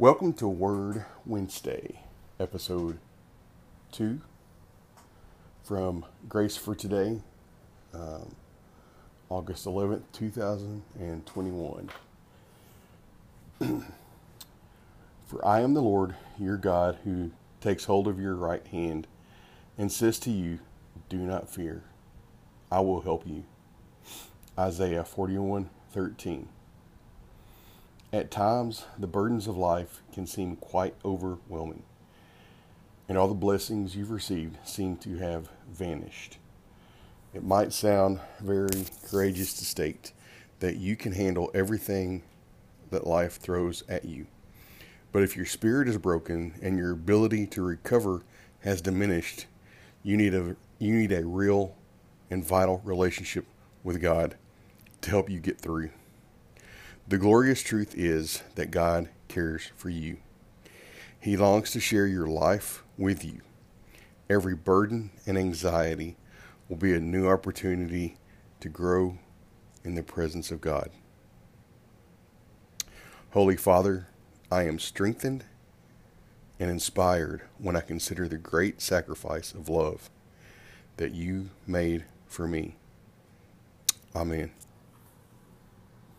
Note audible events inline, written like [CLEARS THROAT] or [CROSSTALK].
Welcome to Word Wednesday, episode 2 from Grace for Today, um, August 11th, 2021. [CLEARS THROAT] for I am the Lord your God who takes hold of your right hand and says to you, Do not fear, I will help you. Isaiah 41 13. At times, the burdens of life can seem quite overwhelming, and all the blessings you've received seem to have vanished. It might sound very courageous to state that you can handle everything that life throws at you. But if your spirit is broken and your ability to recover has diminished, you need a you need a real and vital relationship with God to help you get through. The glorious truth is that God cares for you. He longs to share your life with you. Every burden and anxiety will be a new opportunity to grow in the presence of God. Holy Father, I am strengthened and inspired when I consider the great sacrifice of love that you made for me. Amen.